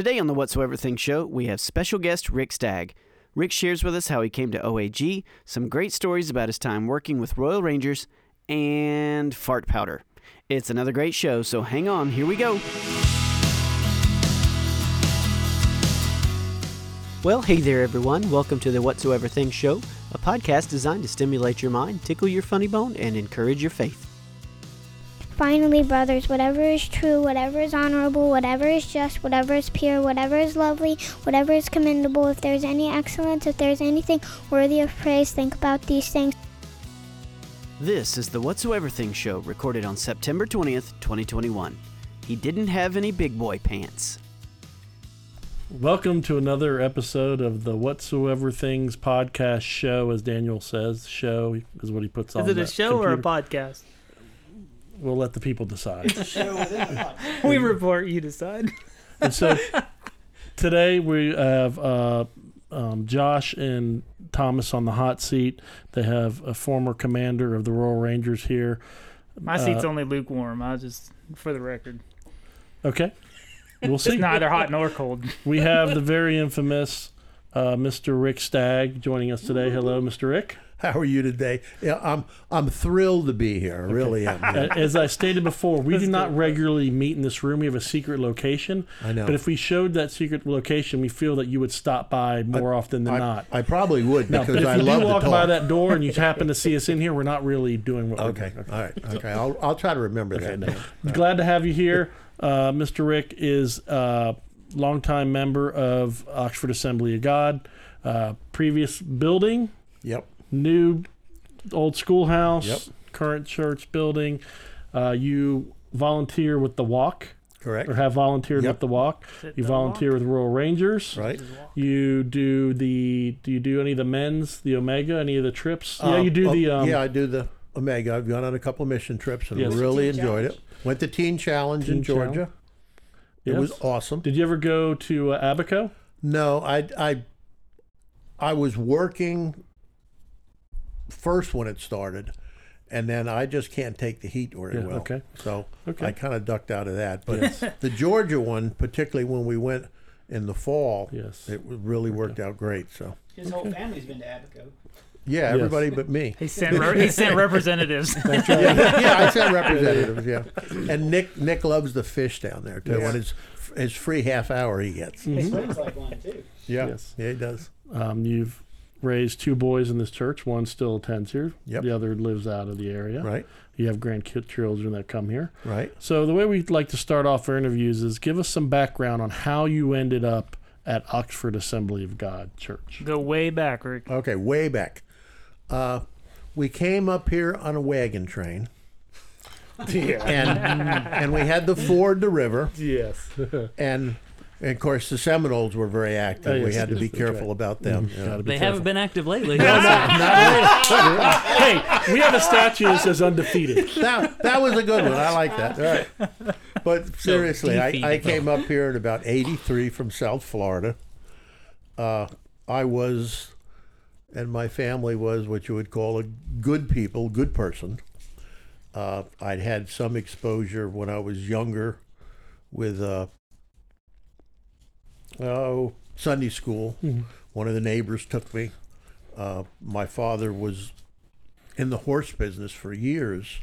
Today on the Whatsoever Thing show, we have special guest Rick Stagg. Rick shares with us how he came to OAG, some great stories about his time working with Royal Rangers, and fart powder. It's another great show, so hang on, here we go. Well, hey there, everyone. Welcome to the Whatsoever Thing show, a podcast designed to stimulate your mind, tickle your funny bone, and encourage your faith. Finally, brothers, whatever is true, whatever is honorable, whatever is just, whatever is pure, whatever is lovely, whatever is commendable, if there is any excellence, if there is anything worthy of praise, think about these things. This is the Whatsoever Thing show, recorded on September 20th, 2021. He didn't have any big boy pants. Welcome to another episode of the Whatsoever Things podcast show, as Daniel says. Show is what he puts on. Is it a that show or a podcast? We'll let the people decide. We report, you decide. and so today we have uh, um, Josh and Thomas on the hot seat. They have a former commander of the Royal Rangers here. My seat's Uh, only lukewarm. I just, for the record, Okay, we'll see. it's neither hot nor cold. we have the very infamous uh, Mr. Rick Stagg joining us today. Hello, Mr. Rick. How are you today? Yeah, I'm I'm thrilled to be here. I really am. yeah. As I stated before, we Let's do not it. regularly meet in this room. We have a secret location. I know. But if we showed that secret location, we feel that you would stop by more often than I, not. I probably would No, because if I you love do walk by that door and you happen to see us in here, we're not really doing what Okay. we're doing. All right. Okay. I'll I'll try to remember Okay, that. no. Glad to have you here. Uh, Mr. Rick is a longtime member of Oxford Assembly of God. Uh, previous building, Yep. New old schoolhouse, Yep. current church building. Uh, you volunteer with the walk Correct. or have volunteered Yep. with the walk. You volunteer with Royal Rangers. Right. You do the do you do any of the men's, the Omega, any of the trips? yeah, Um, you do oh, the um, yeah, I do the Omega. I've gone on a couple of mission trips and Yes. really enjoyed it. Went to Teen Challenge in Georgia. Challenge. It was awesome. Did you ever go to uh, Abaco? No, I I I was working first when it started, and then I just can't take the heat very Yeah, well. okay. So Okay. I kind of ducked out of that. But the Georgia one, particularly when we went in the fall, Yes. it really worked out great. So His whole family's been to Abaco. yeah, everybody but me. He sent, re- he sent representatives. yeah, yeah, I sent representatives. Yeah, and Nick Nick loves the fish down there too. Yes. And his his free half hour he gets. He friends like one too. Yeah, Yes. yeah, he does. Um, you've raised two boys in this church. One still attends here. Yep. The other lives out of the area. Right, You have grandchildren that come here. right. So the way we'd like to start off our interviews is give us some background on how you ended up at Oxford Assembly of God Church. Go way back, Rick. Okay, way back. Uh, we came up here on a wagon train, Yeah. and and we had to ford the river, yes. and, and of course the Seminoles were very active. Oh, yes, we had to be careful right. about them. you know. Gotta be They careful. haven't been active lately. hey, we have a statue that says undefeated. that, that was a good one. I like that. All right. But seriously, I, I came up here in about 83 from South Florida. Uh, I was, and my family was what you would call a good people, good person. Uh, I'd had some exposure when I was younger with, uh, oh, Sunday school. One of the neighbors took me. Uh, my father was in the horse business for years,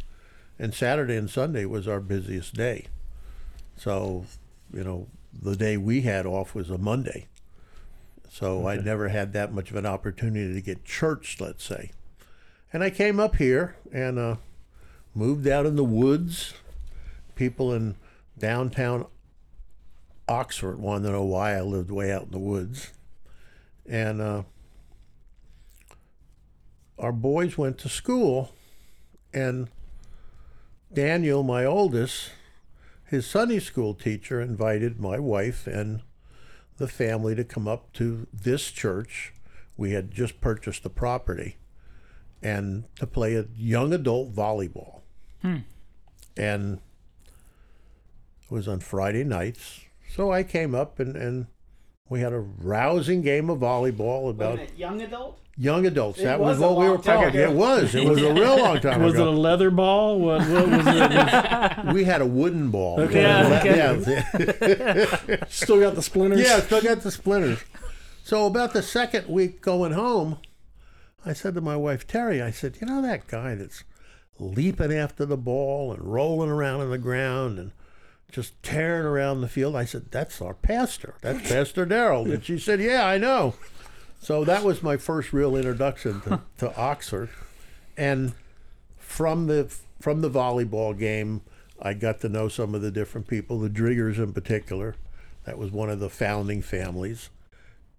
and Saturday and Sunday was our busiest day. So, you know, the day we had off was a Monday. So I never had that much of an opportunity to get church, let's say. And I came up here and uh, moved out in the woods. People in downtown Oxford wanted to know why I lived way out in the woods. And uh, our boys went to school, and Daniel, my oldest, his Sunday school teacher invited my wife and the family to come up to this church. We had just purchased the property and to play a young adult volleyball. And it was on Friday nights. So I came up and, and We had a rousing game of volleyball about young adult? young adults. It that was was, what we were time talking. ago. It was. It was a real long time Was it a leather ball? What, what was it? we had a wooden ball. Okay. Yeah, yeah. Still got the splinters? Yeah, still got the splinters. So about the second week going home, I said to my wife Terry, I said, you know that guy that's leaping after the ball and rolling around on the ground and just tearing around the field. I said, that's our pastor. That's Pastor Daryl." And she said, yeah, I know. So that was my first real introduction to, to Oxford. And from the from the volleyball game, I got to know some of the different people, the Driggers in particular. That was one of the founding families.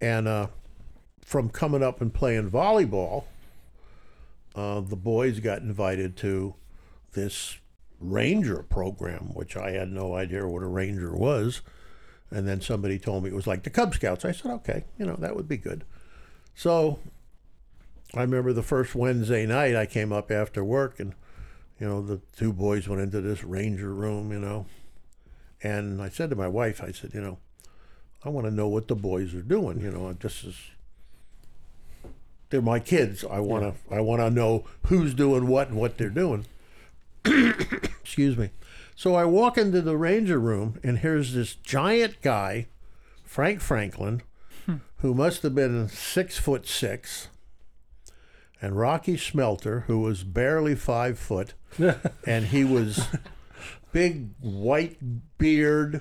And uh, from coming up and playing volleyball, uh, the boys got invited to this ranger program, which I had no idea what a ranger was. And then somebody told me it was like the Cub Scouts. I said, okay, you know, that would be good. So I remember the first Wednesday night I came up after work and, you know, the two boys went into this ranger room, you know. And I said to my wife, I said, you know, I want to know what the boys are doing, you know, this is they're my kids. I want to I want to know who's doing what and what they're doing. Excuse me. So I walk into the ranger room and here's this giant guy, Frank Franklin, hmm. who must have been six foot six, and Rocky Smelter, who was barely five foot, and he was big white beard,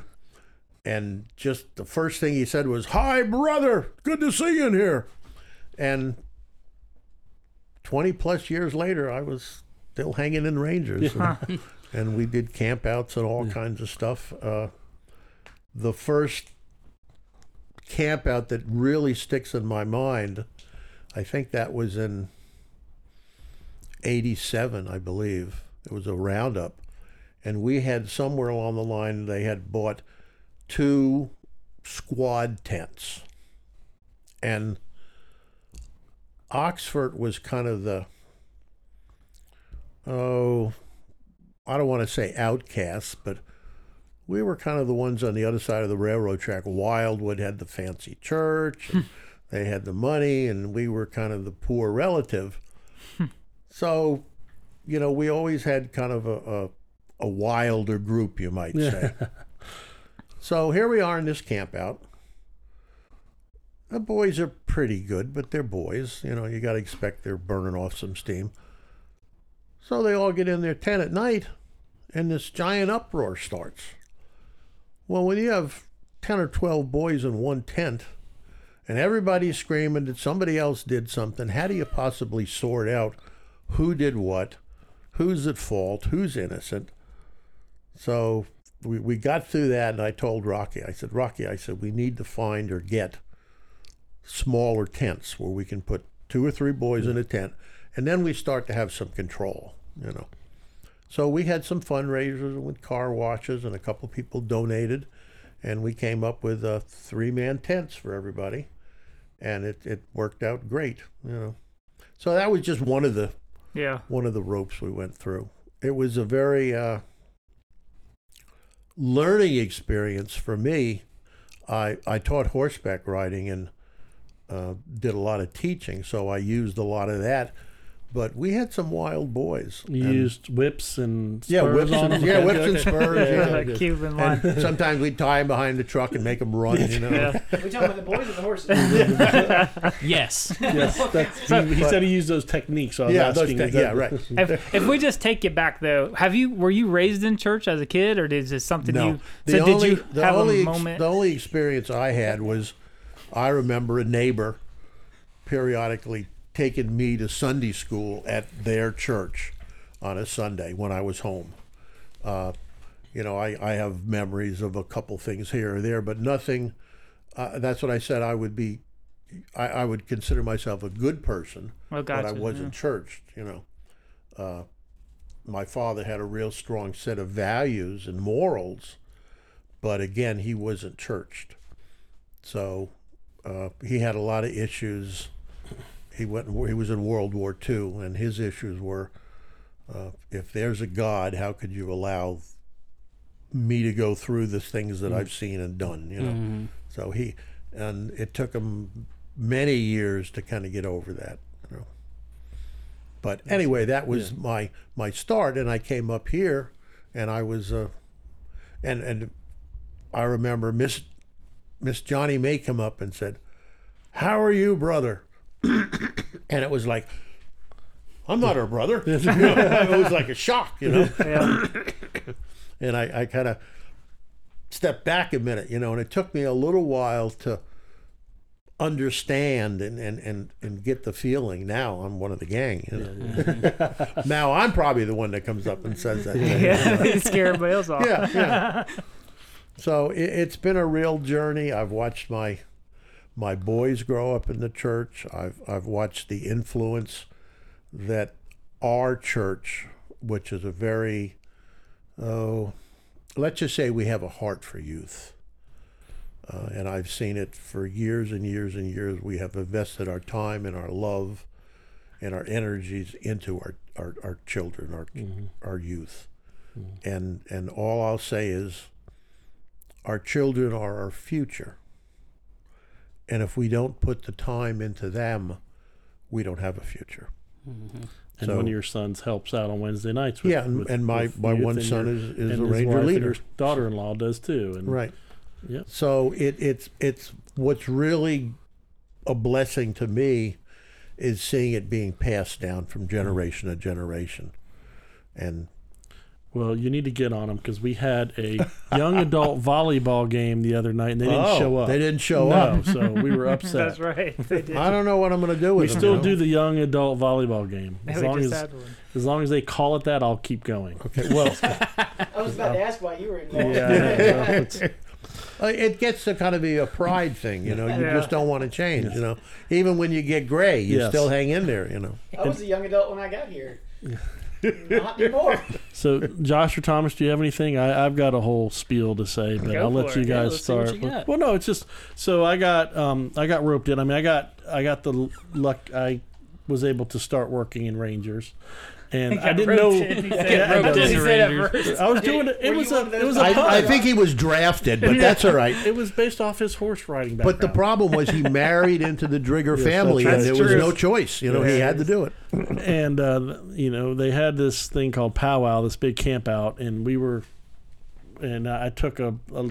and just the first thing he said was, "Hi, brother, good to see you in here," and 20 plus years later, I was still hanging in Rangers. And, and we did camp outs and all kinds of stuff. Uh, the first camp out that really sticks in my mind, I think that was in 87, I believe. It was a roundup. And we had somewhere along the line, they had bought two squad tents. And Oxford was kind of the oh I don't want to say outcasts, but we were kind of the ones on the other side of the railroad track. Wildwood had the fancy church, hmm. they had the money, and we were kind of the poor relative. Hmm. so, you know, we always had kind of a, a, a wilder group, you might say. so here we are in this camp out the boys are pretty good, but they're boys. You know, you got to expect they're burning off some steam. So they all get in their tent at night, and this giant uproar starts. Well, when you have 10 or 12 boys in one tent, and everybody's screaming that somebody else did something, how do you possibly sort out who did what, who's at fault, who's innocent? So we, we got through that, and I told Rocky, I said, Rocky, I said, we need to find or get smaller tents where we can put two or three boys in a tent, and then we start to have some control, you know. So we had some fundraisers with car washes, and a couple people donated, and we came up with uh, three-man tents for everybody, and it, it worked out great, you know. So that was just one of the Yeah. one of the ropes we went through. It was a very uh, learning experience for me. I I taught horseback riding and uh, did a lot of teaching, so I used a lot of that. But we had some wild boys. You and- used whips and yeah, whips on and, them? yeah, whips and spurs. Yeah, yeah. Cuban line. And sometimes we'd tie them behind the truck and make them run. You know. Yeah. We talking about the boys or the horses? Yes. Yes, that's, he, he said he used those techniques. So I was Yeah, those asking, te- that- yeah, right. if, if we just take you back though, have you were you raised in church as a kid, or is this something No. you? The So only, did you the have only a ex- moment? the only experience I had was I remember a neighbor periodically taking me to Sunday school at their church on a Sunday when I was home. Uh, you know, I, I have memories of a couple things here or there, but nothing. Uh, that's what I said. I would be, I, I would consider myself a good person, oh, but I wasn't churched. You know, uh, my father had a real strong set of values and morals, but again, he wasn't churched. So uh, he had a lot of issues. He went. He was in World War II, and his issues were, uh, if there's a God, how could you allow me to go through the things that I've seen and done? You know. Mhm. So he and it took him many years to kind of get over that. You know. But anyway, that was my my start, and I came up here, and I was, uh, and and I remember Miss Miss Johnny May come up and said, "How are you, brother?" and it was like, "I'm not her brother." You know, it was like a shock, you know. Yeah. And I, I kind of stepped back a minute, you know, and it took me a little while to understand and, and, and, and get the feeling. Now I'm one of the gang. You know? now I'm probably the one that comes up and says that. yeah. You scare everybody else off. yeah, yeah. So it, it's been a real journey. I've watched my my boys grow up in the church. I've I've watched the influence that our church, which is a very oh, let's just say we have a heart for youth. Uh, and I've seen it for years and years and years. We have invested our time and our love and our energies into our, our, our children, our our youth. And and all I'll say is our children are our future. And if we don't put the time into them, we don't have a future. Mm-hmm. And So- one of your sons helps out on Wednesday nights. With, yeah, and, with- and my, my one son your- is, is a ranger leader. daughter-in-law does too. And Right. Yep. So it, it's it's what's really a blessing to me is seeing it being passed down from generation to generation. And Well, you need to get on them because we had a young adult volleyball game the other night and they didn't oh, show up. They didn't show no, up. so we were upset. That's right. They did. I don't know what I'm going to do with it. We them, still you know? do the young adult volleyball game. As we long as as long as they call it that, I'll keep going. Okay, well, I was about to ask why you were involved. Yeah, yeah, it's- uh, it gets to kind of be a pride thing, you know. You Yeah. just don't want to change, you know. Even when you get gray, you Yes. still hang in there, you know. I was a young adult when I got here. Not anymore. so, Josh or Thomas, do you have anything? I, I've got a whole spiel to say, but Go I'll let you it. Yeah, guys what start. you. Well, no, it's just so I got um I got roped in. I mean, I got I got the luck. I was able to start working in Rangers, and I Got didn't know. roped in, he said. Yeah, I roped know. in He the said at Rangers. first. I was doing it. It was a it was a guys- punt. I, I think he was drafted, but that's all right. it was based off his horse riding But the problem was he married into the Drigger Yes, family, and there was That's no choice. You know, he had to do it. and uh, you know they had this thing called powwow, this big camp out, and we were, and I took a, a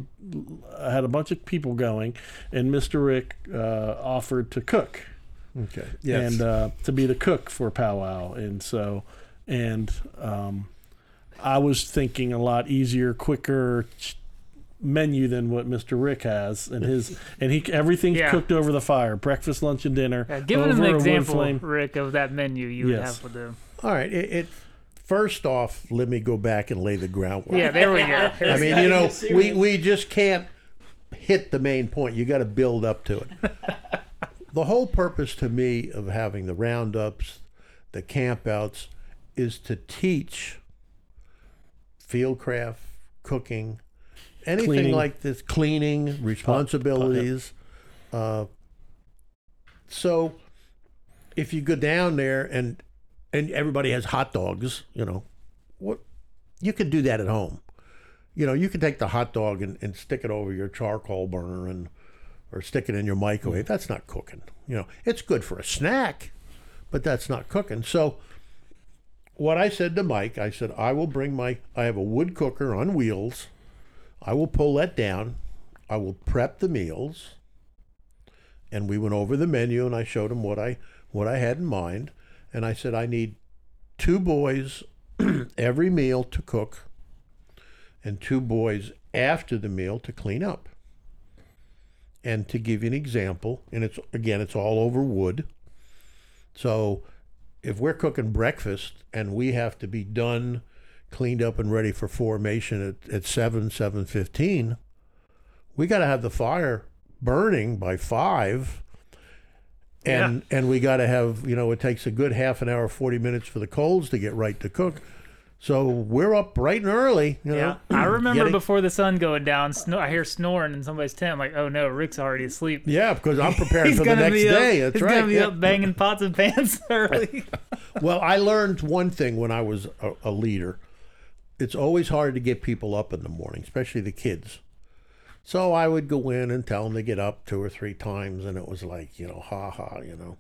I had a bunch of people going, and Mister Rick uh, offered to cook Okay. and uh, to be the cook for powwow, and so and um, I was thinking a lot easier, quicker. menu than what Mr. Rick has and his and he everything's Yeah. cooked over the fire breakfast lunch and dinner Yeah, give over him an example, flame. Rick, of that menu you would Yes. have with them. All right. It, it first off, let me go back and lay the groundwork. Yeah, there we go. I mean, you know, we, we just can't hit the main point. You got to build up to it. the whole purpose to me of having the roundups, the campouts, is to teach fieldcraft, cooking, anything Cleaning. like this, cleaning, responsibilities. Uh, so if you go down there and and everybody has hot dogs, you know, what you could do that at home. You know, you can take the hot dog and, and stick it over your charcoal burner and or stick it in your microwave. That's not cooking. You know, it's good for a snack, but that's not cooking. So what I said to Mike, I said, I will bring my I have a wood cooker on wheels. I will pull that down. I will prep the meals. And we went over the menu and I showed him what I what I had in mind. And I said, I need two boys every meal to cook and two boys after the meal to clean up. And to give you an example, and it's again, it's all over wood. So if we're cooking breakfast and we have to be done, cleaned up and ready for formation at, at seven, seven fifteen, we gotta have the fire burning by five. And and we gotta have, you know, it takes a good half an hour, forty minutes for the coals to get right to cook. So we're up bright and early, you Yeah, know. I remember getting- before the sun going down, snor- I hear snoring in somebody's tent. I'm like, oh no, Rick's already asleep. Yeah, because I'm preparing for the next be day. up, That's he's right. gonna be yeah. up banging pots and pans early. Well, I learned one thing when I was a, a leader. It's always hard to get people up in the morning, especially the kids. So I would go in and tell them to get up two or three times, and it was like, you know, ha ha, you know.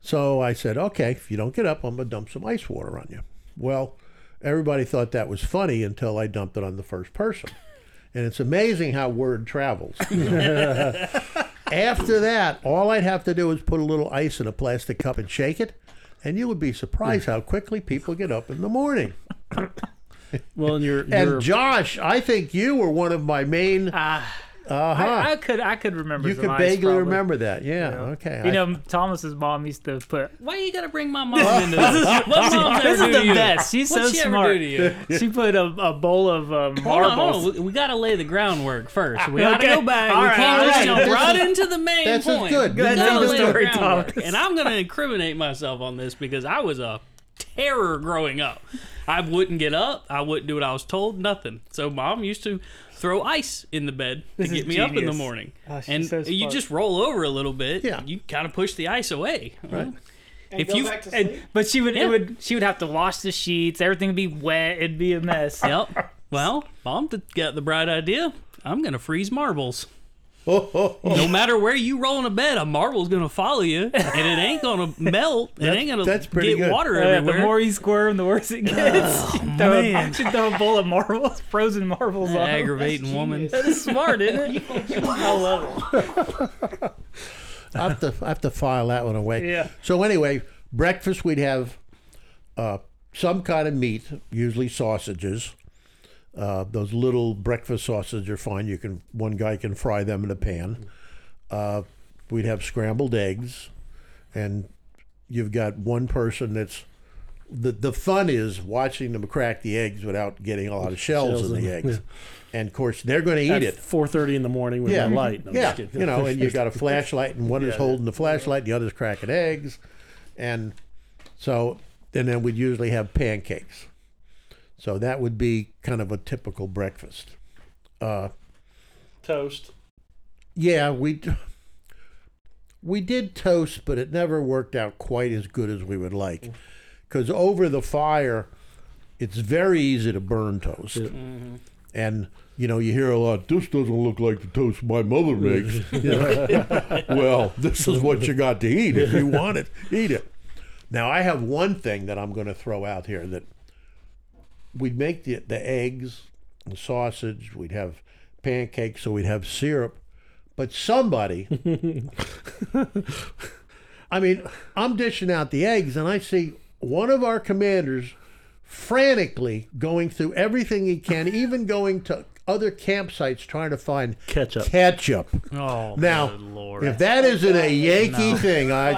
So I said, okay, if you don't get up, I'm going to dump some ice water on you. Well, everybody thought that was funny until I dumped it on the first person. And it's amazing how word travels. you know. After that, all I'd have to do is put a little ice in a plastic cup and shake it, and you would be surprised how quickly people get up in the morning. Well, and you're, And you're Josh, I think you were one of my main. Ah, Uh-huh. I, I could I could remember. you some could vaguely probably. remember that. Yeah. Okay. You I- know, Thomas's mom used to put. Why are you gotta bring my mom into this? What mom's This is the you? best. She's What's so she ever smart. do to you? She put a, a bowl of um, Hold on, marbles. hold on. We, we gotta lay the groundwork first. We gotta Okay. go back. All we right, can't all right. jump right is- into the main that's point. good. We Good gotta lay the story, groundwork. Thomas. And I'm gonna incriminate myself on this because I was a terror growing up. I wouldn't get up. I wouldn't do what I was told. Nothing. So mom used to throw ice in the bed to This is get me up in the morning. Oh, and so you just roll over a little bit. Yeah. You kind of push the ice away. Right. If you And, but she would Yeah. it would she would have to wash the sheets. Everything would be wet. It'd be a mess. Yep. Well, mom th- got the bright idea. I'm gonna freeze marbles. Oh, oh, oh. No matter where you roll in a bed, a marble's gonna follow you, and it ain't gonna melt. It ain't gonna that's pretty get good. water Uh, everywhere. the more you squirm, the worse it gets. She'd throw, a, she'd throw a bowl of marbles, frozen marbles on. 'em. aggravating woman. That is smart, isn't it? I love it. I have to I have to file that one away. Yeah. So anyway, breakfast we'd have uh, some kind of meat, usually sausages. Uh, those little breakfast sausages are fine. You can one guy can fry them in a pan. Uh, we'd have scrambled eggs, and you've got one person that's the the fun is watching them crack the eggs without getting a lot of shells, Shells in the eggs. And of course, they're going to eat at it. 4:30 in the morning with Yeah, light. No, yeah, you know, and you got a flashlight, and one is Yeah. holding the flashlight, the other's cracking eggs, and so and then we'd usually have pancakes. So that would be kind of a typical breakfast. Uh, toast. yeah, we we did toast, but it never worked out quite as good as we would like, because over the fire, it's very easy to burn toast, and you know you hear a lot. This doesn't look like the toast my mother makes. Well, this is what you got to eat. If you want it, eat it. Now I have one thing that I'm going to throw out here that we'd make the the eggs, the sausage. We'd have pancakes, so we'd have syrup. But somebody, I mean, I'm dishing out the eggs, and I see one of our commanders frantically going through everything he can, even going to other campsites trying to find Ketchup. ketchup. Oh, Now, lord. If that isn't a Yankee thing, I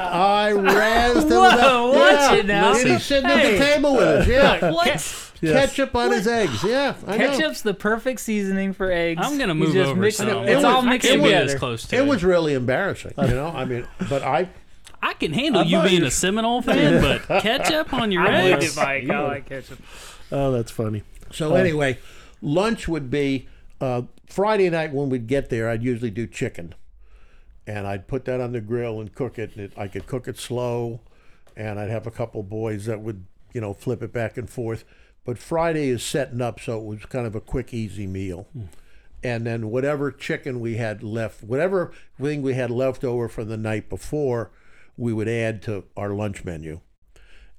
I razzed him Whoa, about. watch yeah. it now. And he's sitting at the table with us. Yeah, what? Ketchup on his eggs. Yeah, I know. Ketchup's the perfect seasoning for eggs. I'm gonna You move just over mix some. It, It it's was- all I mixed can't together. this close to It was really embarrassing, you know. I mean, but I I can handle I you thought being you- a Seminole fan, but ketchup on your I believe eggs. it, Mike. I like ketchup. Oh, that's funny. So anyway, lunch would be uh, Friday night when we'd get there. I'd usually do chicken, and I'd put that on the grill and cook it. And it, I could cook it slow, and I'd have a couple boys that would you know flip it back and forth. But Friday is setting up, so it was kind of a quick, easy meal. And then whatever chicken we had left, whatever thing we had left over from the night before, we would add to our lunch menu.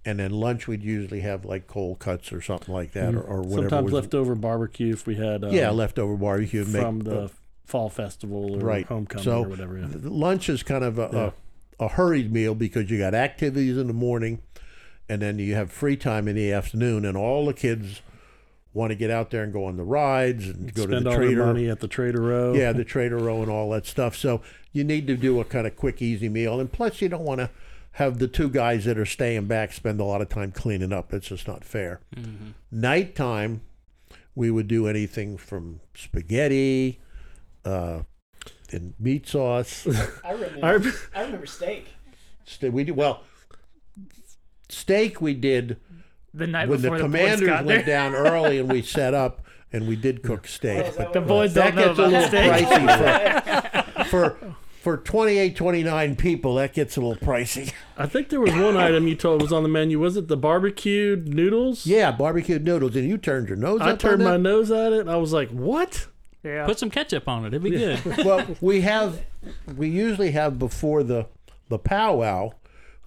And then lunch, we'd usually have like cold cuts or something like that, or, or whatever. Sometimes leftover barbecue if we had um, yeah, leftover barbecue. and make- from the fall festival or right homecoming so or whatever. Yeah. lunch is kind of a, Yeah. a, a hurried meal because you got activities in the morning, and then you have free time in the afternoon, and all the kids want to get out there and go on the rides and go to the all trader. their money at the Trader Row. Yeah, the trader row and all that stuff. So you need to do a kind of quick, easy meal, and plus you don't want to have the two guys that are staying back spend a lot of time cleaning up. It's just not fair. Nighttime, we would do anything from spaghetti, uh, and meat sauce. I remember, I I remember steak. Ste- we do well. Steak we did The night when the before the, boys commanders got went there. down early and we set up and we did cook steak. But The boys that don't know gets a about little steak. pricey for, for for 28 29 people that gets a little pricey I think there was one item you told was on the menu. Was it the barbecued noodles? yeah barbecued noodles and you turned your nose I up turned on my that? nose at it. and I was like, "What?" Yeah. Put some ketchup on it. It'd be good. well, we have, we usually have before the the powwow,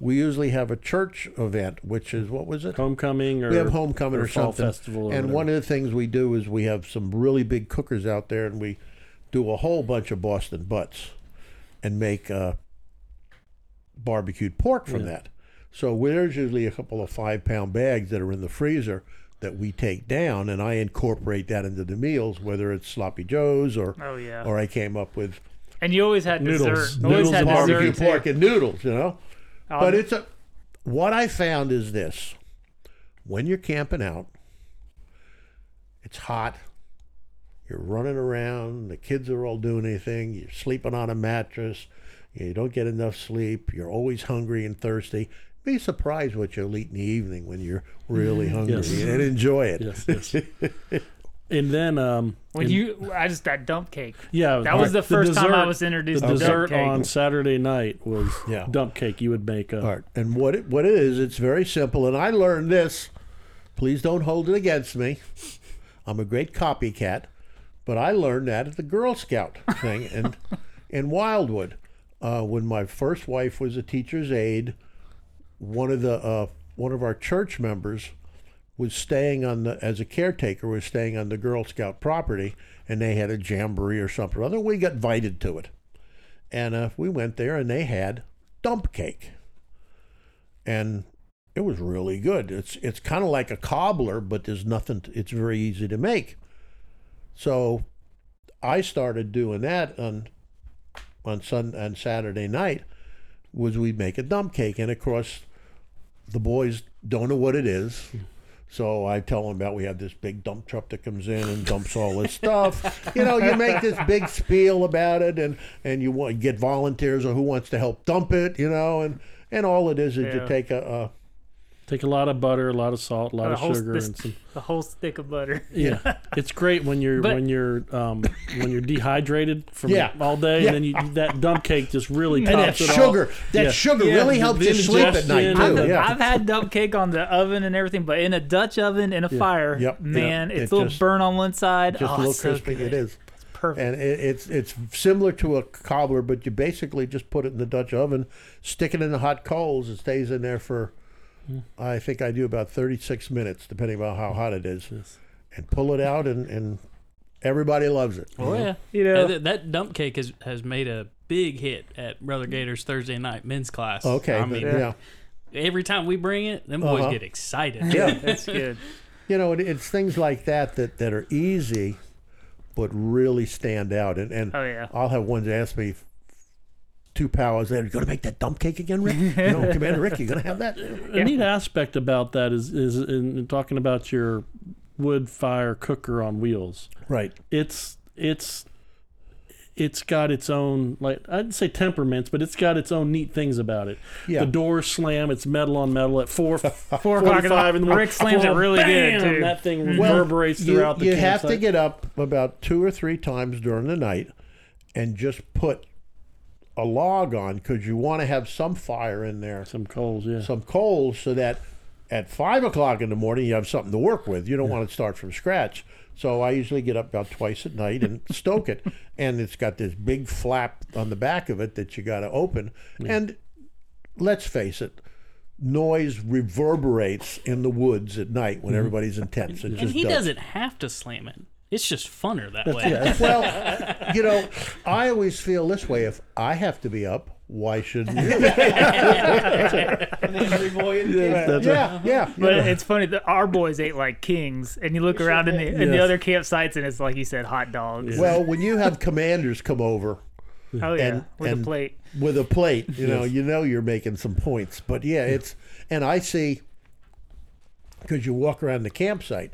we usually have a church event, which is what was it? Homecoming or we have homecoming or, fall something. festival. or and whatever. one of the things we do is we have some really big cookers out there, and we do a whole bunch of Boston butts and make uh, barbecued pork from that. So there's usually a couple of five pound bags that are in the freezer that we take down, and I incorporate that into the meals, whether it's sloppy joes or Oh yeah. or I came up with And you always had Noodles. dessert. Always Noodles had and barbecue dessert. pork and noodles, you know. Oh, But it's a what I found is this: when you're camping out, it's hot. You're running around. The kids are all doing anything. You're sleeping on a mattress. You don't get enough sleep. You're always hungry and thirsty. Be surprised what you'll eat in the evening when you're really hungry Yes. and enjoy it. Yes, yes. and then um, when and- you, I just that dump cake. yeah, That was the first time I was introduced The to dessert dump cake. on Saturday night was Yeah. dump cake. You would make a All right. And what it, what it is, it's very simple. And I learned this. Please don't hold it against me. I'm a great copycat, but I learned that at the Girl Scout thing in in Wildwood. Uh, when my first wife was a teacher's aide, one of the uh, one of our church members was staying on the as a caretaker was staying on the Girl Scout property, and they had a jamboree or something or other. We got invited to it, and uh, we went there, and they had dump cake and it was really good. It's it's kind of like a cobbler, but there's nothing. To, it's very easy to make. So, I started doing that on on Sun on Saturday night. Was we make a dump cake, and of course, the boys don't know what it is. So I tell them about we have this big dump truck that comes in and dumps all this stuff. You know, you make this big spiel about it, and and you want get volunteers or who wants to help dump it. You know, and and all it is is you Yeah. take a, take a lot of butter, a lot of salt, a lot A of sugar, this- and some. The whole stick of butter. Yeah, it's great when you're But- when you're um, when you're dehydrated from Yeah. all day, Yeah. and then you, that dump cake just really a and that it sugar, off. that Yeah. sugar Yeah, really the- helps you sleep at night indigestion too. and- Yeah, I've had dump cake on the oven and everything, but in a Dutch oven in a fire, Yep, man, yep. it's It a little just- burn on one side. just oh, a little it's so crispy. good. It is. perfect. and it, it's it's similar to a cobbler, but you basically just put it in the Dutch oven, stick it in the hot coals. It stays in there for, I think I do about thirty six minutes, depending on how hot it is, and pull it out, and and everybody loves it. Oh yeah, You know- that, that dump cake has has made a big hit at Brother Gator's Thursday night men's class. Okay, I but mean, yeah, every time we bring it, them boys Uh-huh. get excited. yeah. That's good. you know, it, it's things like that that that are easy, but really stand out. And and Oh yeah. I'll have ones ask me. Two powers later, you're gonna make that dump cake again, Rick? You know, Commander Rick, you're gonna have that? A neat aspect about that is is in, in talking about your wood fire cooker on wheels. Right. It's it's it's got its own like I'd say temperaments, but it's got its own neat things about it. Yeah. The doors slam. It's metal on metal at four Four o'clock in the five in the morning. Rick slams it really bam, good too. That thing Well, reverberates you, throughout the you have to get up about two or three times during the night and just put a log on because you want to have some fire in there, some coals. Yeah. some coals, so that at five o'clock in the morning you have something to work with. You don't want to start from scratch. So I usually get up about twice at night and stoke it, and it's got this big flap on the back of it that you got to open. And let's face it, noise reverberates in the woods at night when mm-hmm. everybody's in tents. It And just he does. doesn't have to slam it. It's just funner that way. Yeah, well, you know, I always feel this way. If I have to be up, why shouldn't you? That's yeah, yeah. But it's funny that our boys ate like kings, and you look around in the in the other campsites, and it's like you said, hot dogs. Well, when you have commanders come over oh yeah, and- with and- a plate. with a plate, you know, you know you're making some points. But yeah, it's and I see because you walk around the campsite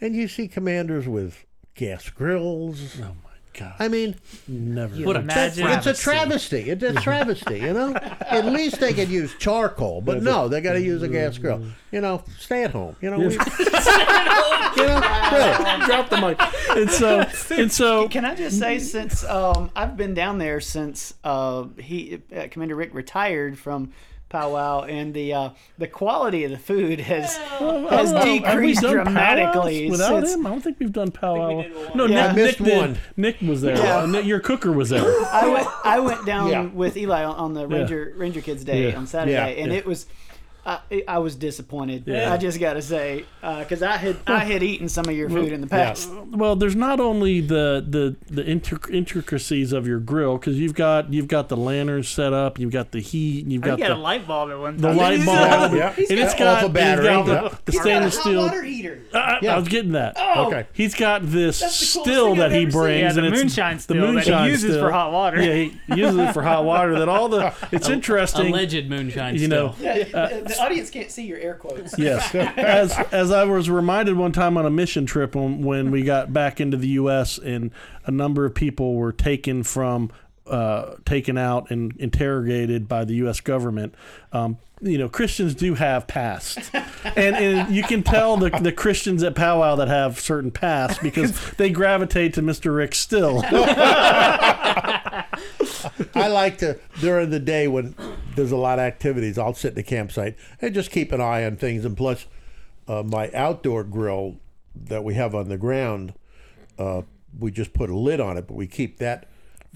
and you see commanders with gas grills. oh my god! I mean, Never. You What a imagine? it's a travesty. It's a travesty, you know. At least they could use charcoal, but no, they got to use a gas grill. You know, stay at home. You know, we, you know, really. Drop the mic. And so and so Can I just say, since um, I've been down there since uh, he uh, Commander Rick retired from powwow, and the uh, the quality of the food has I has don't. Have we decreased done dramatically without since- him. I don't think we've done powwow. did one. No, Yeah. Nick, I missed Nick did. one. Nick was there. Yeah. Uh, Nick- your cooker was there. I went I went down Yeah. with Eli on, on the Ranger Ranger Kids Day Yeah. on Saturday, Yeah, and yeah. it was. I, I was disappointed. Yeah. I just got to say, uh, because I had I had eaten some of your food in the Yeah. past. Well, there's not only the the the intric- intricacies of your grill because you've got you've got the lanterns set up, you've got the heat, you've oh, got got the a light bulb at one time. the light bulb, Yeah. and it's got got, and battery. he's got the, Yeah. the stainless steel. heater. I, Yeah. I was getting that. Oh. Okay. He's got this still that I've he ever seen. brings, Yeah, the and it's moonshine the still that he uses still. for hot water. Yeah, he uses it for hot water. That all the it's interesting. Alleged moonshine. You know, still. Uh, the audience can't see your air quotes. Yes, as as I was reminded one time on a mission trip when, when we got back into the U.S. and a number of people were taken from, uh, taken out and interrogated by the U.S. government. Um, you know, Christians do have pasts, and, and you can tell the, the Christians at powwow that have certain pasts because they gravitate to Mr. Rick still. I like to during the day when there's a lot of activities. I'll sit in the campsite and just keep an eye on things. And plus, uh, my outdoor grill that we have on the ground, uh, we just put a lid on it, but we keep that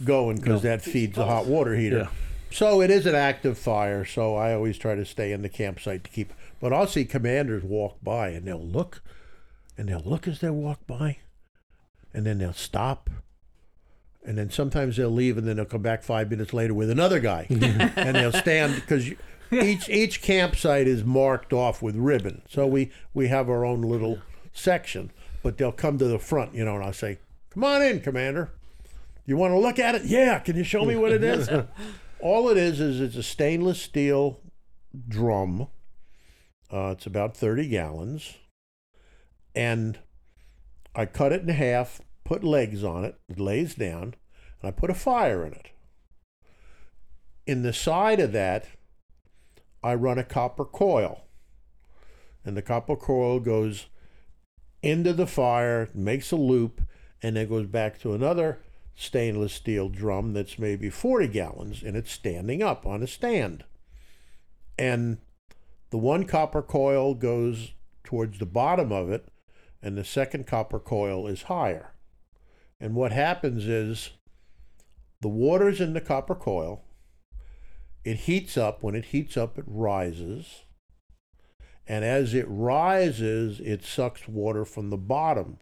going because that feeds the hot water heater. Yeah. So it is an active fire. So I always try to stay in the campsite to keep. But I'll see commanders walk by and they'll look, and they'll look as they walk by, and then they'll stop and then sometimes they'll leave and then they'll come back five minutes later with another guy. And they'll stand because each each campsite is marked off with ribbon. So we we have our own little section but they'll come to the front you know and i'll say come on in commander. You want to look at it? Yeah can you show me what it is? All it is is it's a stainless steel drum. Uh, it's about 30 gallons. And I cut it in half, put legs on it, it lays down, and I put a fire in it. In the side of that, I run a copper coil. And the copper coil goes into the fire, makes a loop, and then goes back to another stainless steel drum that's maybe 40 gallons, and it's standing up on a stand. And the one copper coil goes towards the bottom of it, and the second copper coil is higher. And what happens is the water's in the copper coil. It heats up. When it heats up, it rises. And as it rises, it sucks water from the bottom.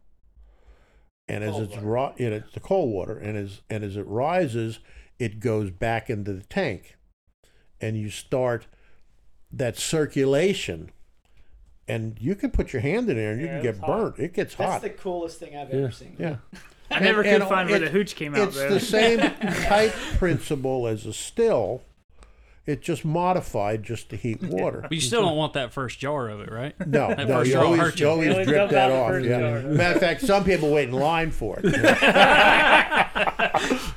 And as it's ri- and it's the cold water, and as and as it rises, it goes back into the tank, and you start that circulation and you can put your hand in there and you Yeah, can get hot. burnt. It gets hot. That's the coolest thing I've Yeah. seen. yeah. I never And- could and find where the it's- hooch came out It's though. the same type principle as a still. It's just modified just to heat water. But you still don't want that first jar of it, right? No, That no, first you jar will always, hurt you you. always You always drip that off. Yeah. jar. Matter of fact, some people wait in line for it.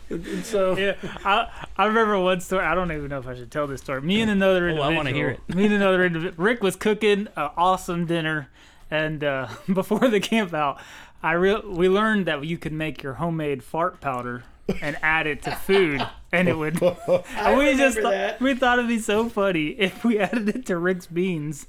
And so yeah, I, I remember one story. I don't even know if I should tell this story. Me and another individual. Oh, I wanna hear it. Me and another individual. Rick was cooking an awesome dinner, and uh, before the camp out, I re- we learned that you could make your homemade fart powder and add it to food, and it would. and we just remember thought, that. we thought it'd be so funny if we added it to Rick's beans.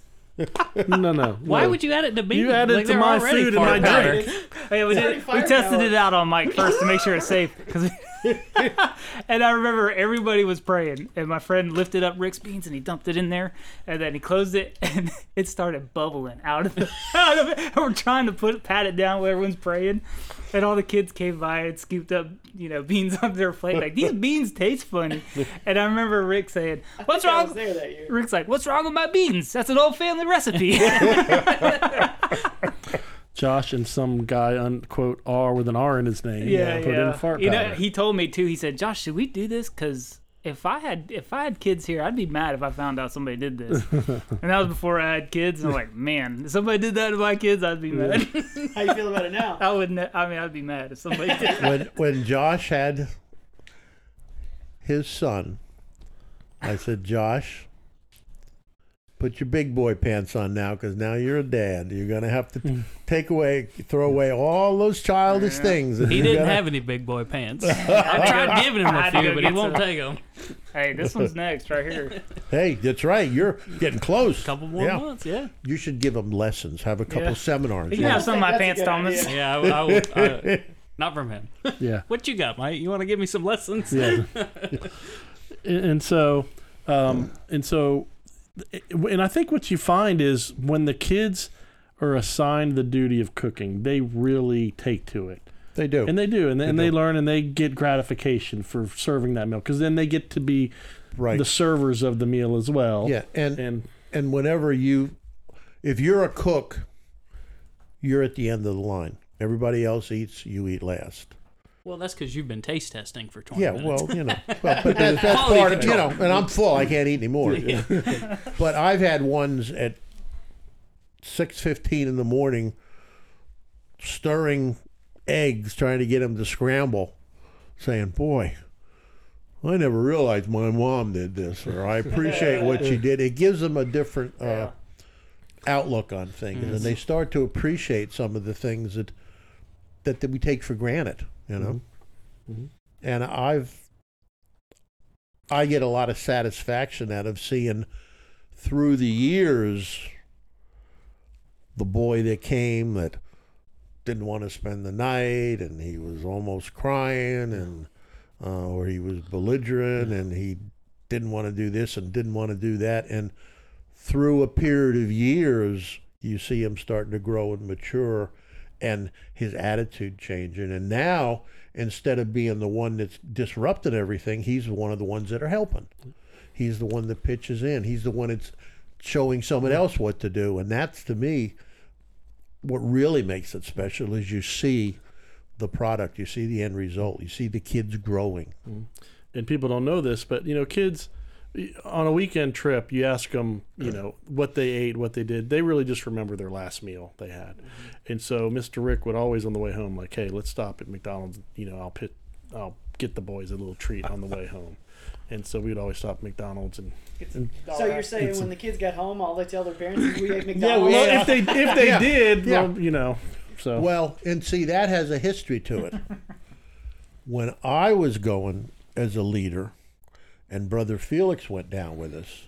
no, no. Why no. would you add it to beans? You add it to my food and my powder. drink? Hey, we, did, we tested power. it out on Mike first to make sure it's safe. 'cause we- and I remember everybody was praying, and my friend lifted up Rick's beans and he dumped it in there, and then he closed it, and it started bubbling out of the, out of it. And we're trying to put pat it down while everyone's praying, and all the kids came by and scooped up, you know, beans on their plate. Like these beans taste funny, and I remember Rick saying, "What's I was wrong?" there that year. Rick's like, "What's wrong with my beans? That's an old family recipe." Josh and some guy unquote R with an R in his name. yeah, put yeah. in fart you know, he told me too. He said, "Josh, should we do this? Because if I had if I had kids here, I'd be mad if I found out somebody did this." and that was before I had kids. And I'm like, man, if somebody did that to my kids, I'd be mad. How you feel about it now? I wouldn't. I mean, I'd be mad if somebody did. When when Josh had his son, I said, Josh, put your big boy pants on now because now you're a dad. You're gonna have to take away, throw away all those childish things. He didn't gotta- have any big boy pants. I tried giving him a few, but he won't some. take them. Hey, this one's next right here. Hey, that's right. You're getting close. couple more yeah. months, yeah. You should give them lessons. Have a couple Yeah. seminars. You can have some of my pants, good Thomas. idea. Yeah, I, I, will- uh, not from him. Yeah. What you got, Mike? You want to give me some lessons? Yeah. and, and so, um, and so, and I think what you find is when the kids are assigned the duty of cooking, they really take to it. They do. And they do, and, and they do. learn, and they get gratification for serving that meal because then they get to be right. the servers of the meal as well. yeah, and and and whenever you, if you're a cook, you're at the end of the line. Everybody else eats, you eat last. Well, that's because you've been taste testing for 20 Yeah, minutes. well, you know, well, but that's, that's part of you know. And I'm full; I can't eat anymore. but I've had ones at six fifteen in the morning, stirring eggs, trying to get them to scramble, saying, "Boy." I never realized my mom did this, or I appreciate what she did. It gives them a different uh, outlook on things, and they start to appreciate some of the things that that, that we take for granted. You know, and I've I get a lot of satisfaction out of seeing through the years the boy that came that didn't want to spend the night and he was almost crying and uh, or he was belligerent and he didn't want to do this and didn't want to do that. And through a period of years you see him starting to grow and mature and his attitude changing. And now instead of being the one that's disrupting everything he's one of the ones that are helping. He's the one that pitches in. He's the one that's showing someone else what to do. And that's to me what really makes it special is you see the product. You see the end result. You see the kids growing. Mm-hmm. And people don't know this, but you know, kids on a weekend trip, you ask them, you know, what they ate, what they did. They really just remember their last meal they had. Mm-hmm. And so Mr. Rick would always on the way home, like, hey, let's stop at McDonald's. You know, I'll pit, I'll get the boys a little treat on the way home. And so we'd always stop at McDonald's and, and So you're saying when the kids got home, all they tell their parents is we ate McDonald's. yeah, McDonald's. well, if they if they Yeah. did, Yeah. well, you know, so Well, and see, that has a history to it. when I was going as a leader, and Brother Felix went down with us,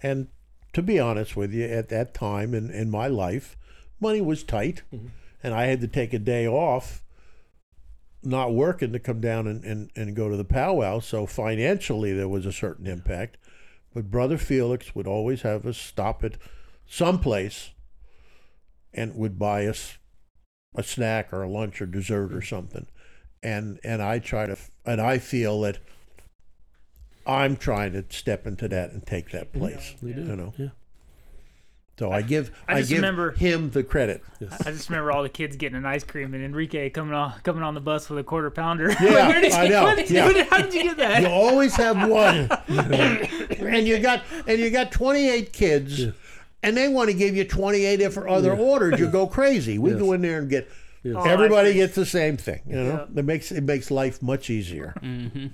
and to be honest with you, at that time in, in my life, money was tight, Mhm. and I had to take a day off, not working to come down and, and, and go to the powwow. So financially, there was a certain impact. But Brother Felix would always have us stop at some place and would buy us a snack or a lunch or dessert or something. And and I try to and I feel that I'm trying to step into that and take that place. we do. You know. Yeah. So I give I I, just give remember- him the credit. I just remember all the kids getting an ice cream and Enrique coming on coming on the bus with a quarter pounder. Yeah, Where did I you- know, where did you- yeah. how did you get that? You always have one, and you got and you got 28 kids, and they want to give you 28 if other orders. You go crazy. We Yes. go in there and get Yes. Oh, everybody ice gets the same thing. You know, it makes it makes life much easier. Mm-hmm.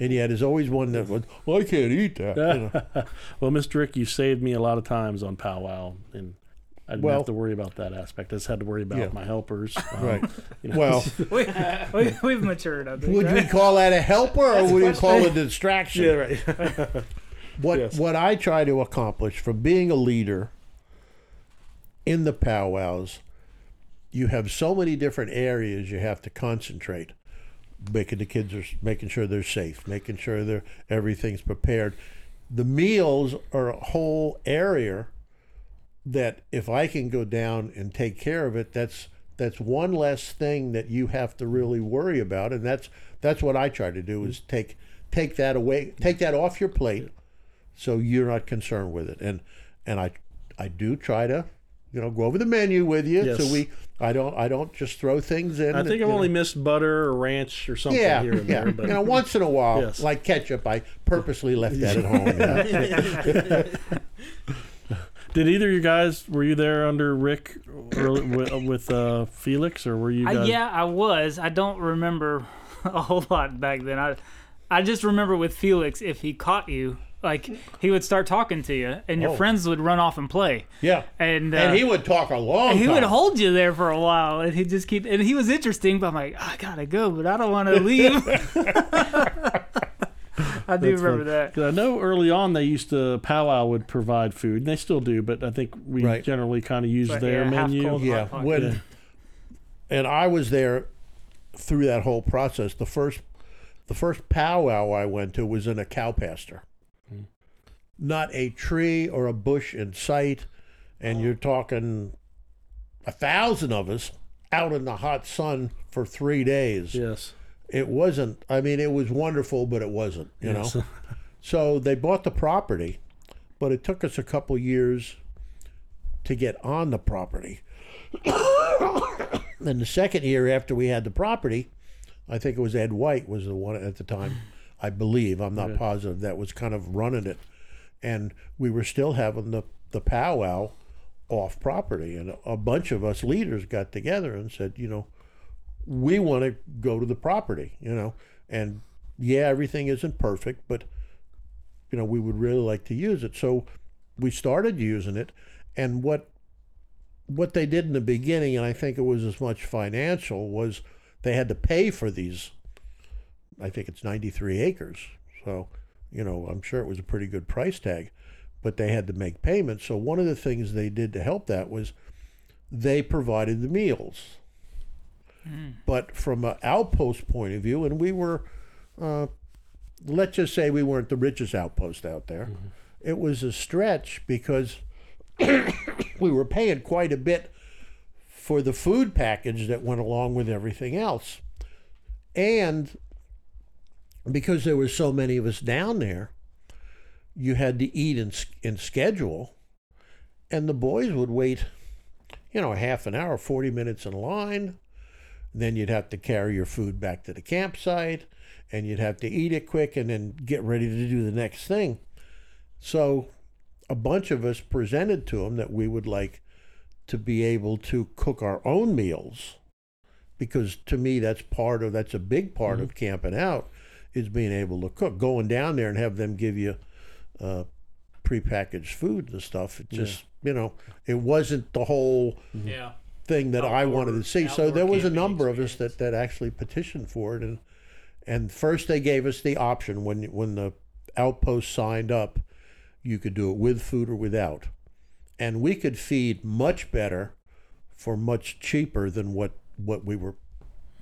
And yet, there's always one that would, well, I can't eat that. you know. well, Mr. Rick, you saved me a lot of times on powwow, and I didn't Well- have to worry about that aspect. I just had to worry about Yeah. my helpers. um, Right. you know. Well, we, we, we've matured, I think. would we call that a helper or would we call it a distraction? yeah, right. What Yes. what I try to accomplish from being a leader in the powwows, you have so many different areas you have to concentrate. Making the kids are making sure they're safe, making sure they're everything's prepared. The meals are a whole area that if I can go down and take care of it, that's that's one less thing that you have to really worry about, and that's that's what I try to do is take take that away, take that off your plate, so you're not concerned with it. And and I I do try to, you know, go over the menu with you, Yes. so we I don't I don't just throw things in. I think you I've know- only missed butter or ranch or something yeah, here and yeah. there, but you know, once in a while, Yes. like ketchup, I purposely left that at home. you did either of you guys were you there under Rick early, with, with uh, Felix or were you I, guys? yeah, I was. I don't remember a whole lot back then. I, I just remember with Felix, if he caught you, like he would start talking to you, and your Oh. friends would run off and play, Yeah. and uh, and he would talk a long he time. would hold you there for a while, and he'd just keep. And he was interesting, but I'm like, I gotta go, but I don't want to leave. I do That's remember funny. that. 'Cause I know early on they used to powwow would provide food, and they still do, but I think we Right. generally kind of use But, their yeah, menu. cold, Yeah, when Yeah. and I was there through that whole process. The first, the first powwow I went to was in a cow pasture. Not a tree or a bush in sight, and you're talking a thousand of us out in the hot sun for three days. Yes. It wasn't. I mean, it was wonderful, but it wasn't. You Yes. know. So they bought the property, but it took us a couple years to get on the property. and the second year after we had the property, I think it was Ed White was the one at the time, I believe. I'm not positive that was kind of running it, and we were still having the the powwow off property, and a bunch of us leaders got together and said, you know, we want to go to the property, you know, and yeah, everything isn't perfect, but you know, we would really like to use it. So we started using it, and what what they did in the beginning, and I think it was as much financial, was they had to pay for these. I think it's 93 acres, so you know, I'm sure it was a pretty good price tag, but they had to make payments. So one of the things they did to help that was they provided the meals. But from an outpost point of view, and we were, uh, let's just say we weren't the richest outpost out there. It was a stretch because we were paying quite a bit for the food package that went along with everything else. And because there were so many of us down there, you had to eat in, in schedule, and the boys would wait, you know, half an hour, 40 minutes in line. Then you'd have to carry your food back to the campsite, and you'd have to eat it quick and then get ready to do the next thing. So a bunch of us presented to them that we would like to be able to cook our own meals because to me that's part of that's a big part of mm-hmm. camping out is being able to cook going down there and have them give you uh, prepackaged food and stuff it just you know it wasn't the whole Yeah. thing that I wanted to see. So there was a camping number of us that, that actually petitioned for it, and and first they gave us the option when when the outpost signed up, you could do it with food or without, and we could feed much better for much cheaper than what what we were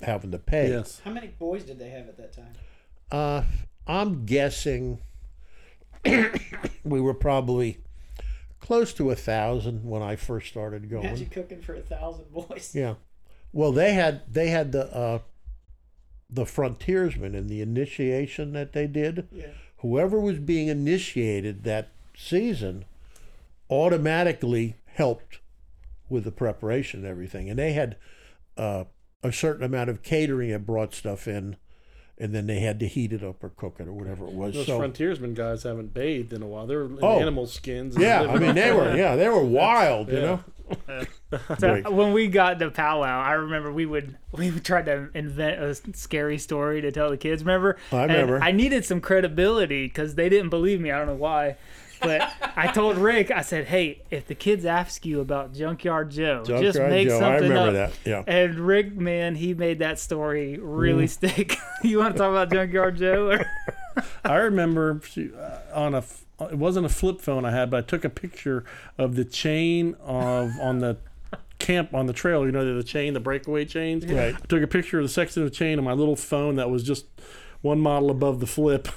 having to pay. Yes. How many boys did they have at that time? Uh, I'm guessing we were probably close to a thousand when I first started going. Imagine cooking for a thousand boys. Yeah. Well, they had they had the uh, the frontiersmen and the initiation that they did. Yeah. Whoever was being initiated that season automatically helped with the preparation and everything, and they had uh, a certain amount of catering that brought stuff in, and then they had to heat it up or cook it or whatever it was. Those so frontiersmen guys haven't bathed in a while. They're in Oh. animal skins. and yeah, I mean they were yeah they were wild, you know. So when we got to powwow, I remember we would we would try to invent a scary story to tell the kids. Remember? I And remember. I needed some credibility because they didn't believe me. I don't know why, but I told Rick, I said, "Hey, if the kids ask you about Junkyard Joe, just Junkyard make Joe, I something remember up." that. Yeah. And Rick, man, he made that story really Mm. stick. you want to talk about Junkyard Joe? Or? I remember uh, on a it wasn't a flip phone I had, but I took a picture of the chain of on the camp on the trail. You know the chain, the breakaway chains. Right. I took a picture of the section of the chain on my little phone that was just one model above the flip,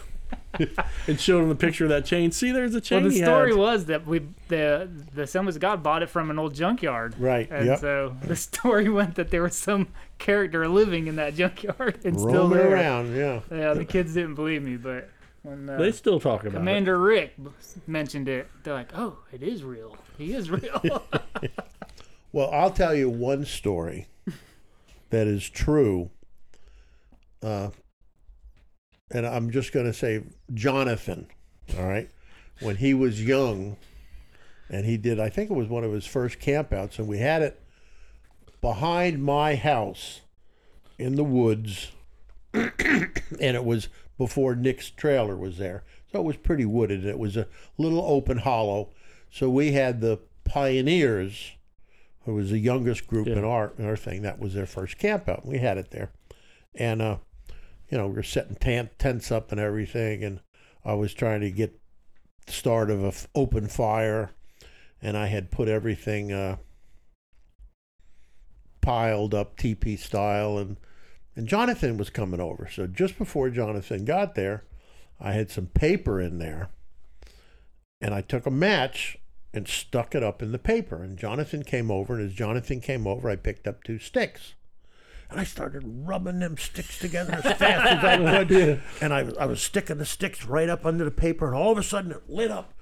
and showed him the picture of that chain. See, there's a chain. Well, the he story had. was that we the the of God bought it from an old junkyard. Right. And Yep. so the story went that there was some character living in that junkyard and still there. around. Yeah. Yeah, the kids didn't believe me, but when uh, They still talk about it. Commander Rick mentioned it, they're like, "Oh, it is real. He is real." Well, I'll tell you one story that is true. Uh, and I'm just going to say Jonathan, all right? When he was young, and he did, I think it was one of his first campouts, and we had it behind my house in the woods, and it was before Nick's trailer was there. So it was pretty wooded. It was a little open hollow. So we had the pioneers, who was the youngest group in our in our thing. That was their first campout. We had it there, and uh, you know we were setting tent, tents up and everything. And I was trying to get the start of a f- open fire, and I had put everything uh, piled up teepee style, and and Jonathan was coming over. So just before Jonathan got there, I had some paper in there, and I took a match and stuck it up in the paper. And Jonathan came over, and as Jonathan came over, I picked up two sticks. And I started rubbing them sticks together as fast as I could. And I, I was sticking the sticks right up under the paper, and all of a sudden it lit up.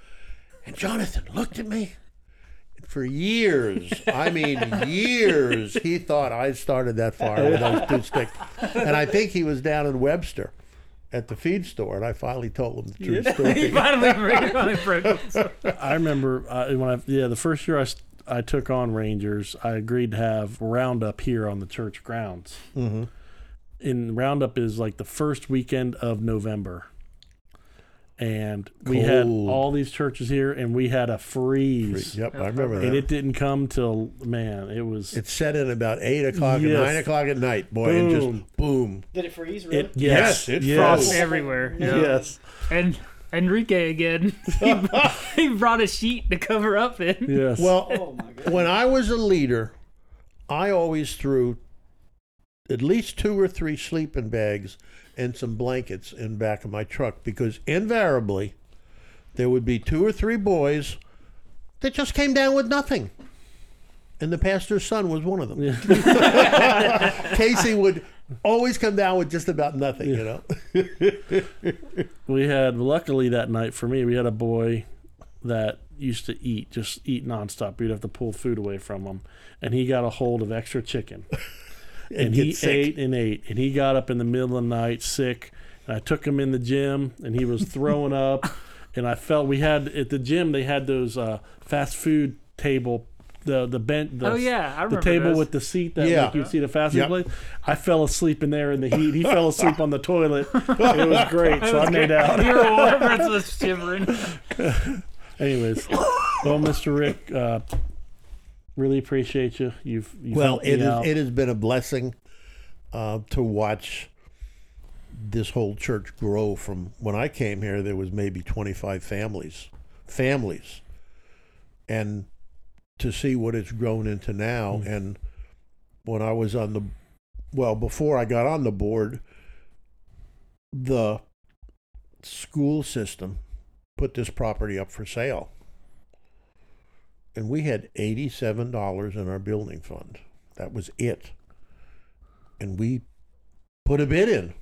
And Jonathan looked at me. And for years, I mean years, he thought I started that fire with those two sticks. And I think he was down in Webster at the feed store, and I finally told him the true he story. finally, he finally broke. I remember uh, when I yeah the first year I, s- I took on Rangers, I agreed to have roundup here on the church grounds. Mm-hmm. And roundup is like the first weekend of November, and we had all these churches here, and we had a freeze. Yep, I remember that. And it didn't come till man, it was It set in about eight o'clock Yes. nine o'clock at night, boy, and Boom. just boom. Did it freeze? Really? it Yes, it yes, froze. everywhere. Yeah. yes And Enrique again. he, he brought a sheet to cover up in. yes. Well, Oh my when I was a leader, I always threw at least two or three sleeping bags and some blankets in back of my truck because invariably there would be two or three boys that just came down with nothing. And the pastor's son was one of them. Casey would always come down with just about nothing, you know. we had luckily that night for me we had a boy that used to eat just eat nonstop. We'd have to pull food away from him. And he got a hold of extra chicken. And, he sick. ate and ate. And he got up in the middle of the night sick. And i took him in the gym and he was throwing up. And i felt we had at the gym they had those uh, fast food table the the bench the, Oh yeah, I the table those. with the seat that Yeah. like you'd see the fast food Yep. place. I fell asleep in there in the heat. He fell asleep on the toilet. It was great. So I made out. You were warm. Brett was shivering. Anyways, well, Mr. Rick, uh, really appreciate you. You've, you've well, it is, it has been a blessing uh, to watch this whole church grow. From when I came here, there was maybe twenty five families, families, and to see what it's grown into now. Mm. And when I was on the, well, before I got on the board, the school system put this property up for sale and we had eighty-seven dollars in our building fund. That was it, and we put a bid in,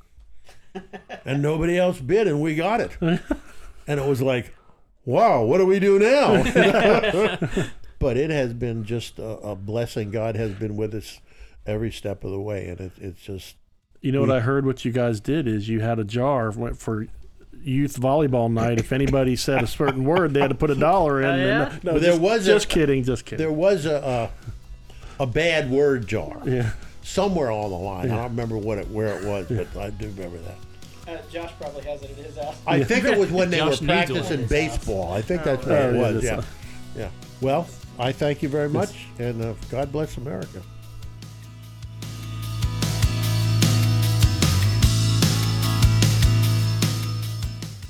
and nobody else bid, and we got it, and it was like, wow, what do we do now? but it has been just a, a blessing. God has been with us every step of the way, and it, it's just you know what I heard? What you guys did is you had a jar went for youth volleyball night. If anybody said a certain word, they had to put a dollar in. Oh, and- yeah? No, But there just, was a- just kidding, just kidding. there was a a, a bad word jar yeah, somewhere on the line. I don't remember what it where it was, but I do remember that. Uh, Josh probably has it at his house. I think it was when they Josh were practicing baseball. I think that's Oh, what it was. Yeah, yeah. Well, I thank you very much, and uh, God bless America.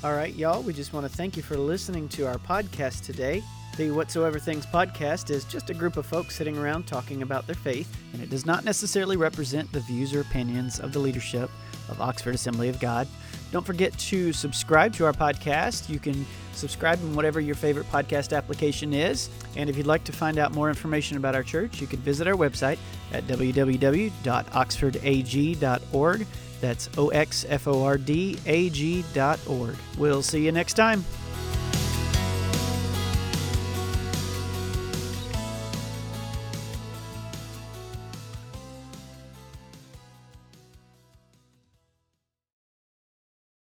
All right, y'all, we just want to thank you for listening to our podcast today. The Whatsoever Things podcast is just a group of folks sitting around talking about their faith, and it does not necessarily represent the views or opinions of the leadership of Oxford Assembly of God. Don't forget to subscribe to our podcast. You can subscribe in whatever your favorite podcast application is. And if you'd like to find out more information about our church, you can visit our website at www.oxfordag.org. That's O X F O R D A G dot org. We'll see you next time.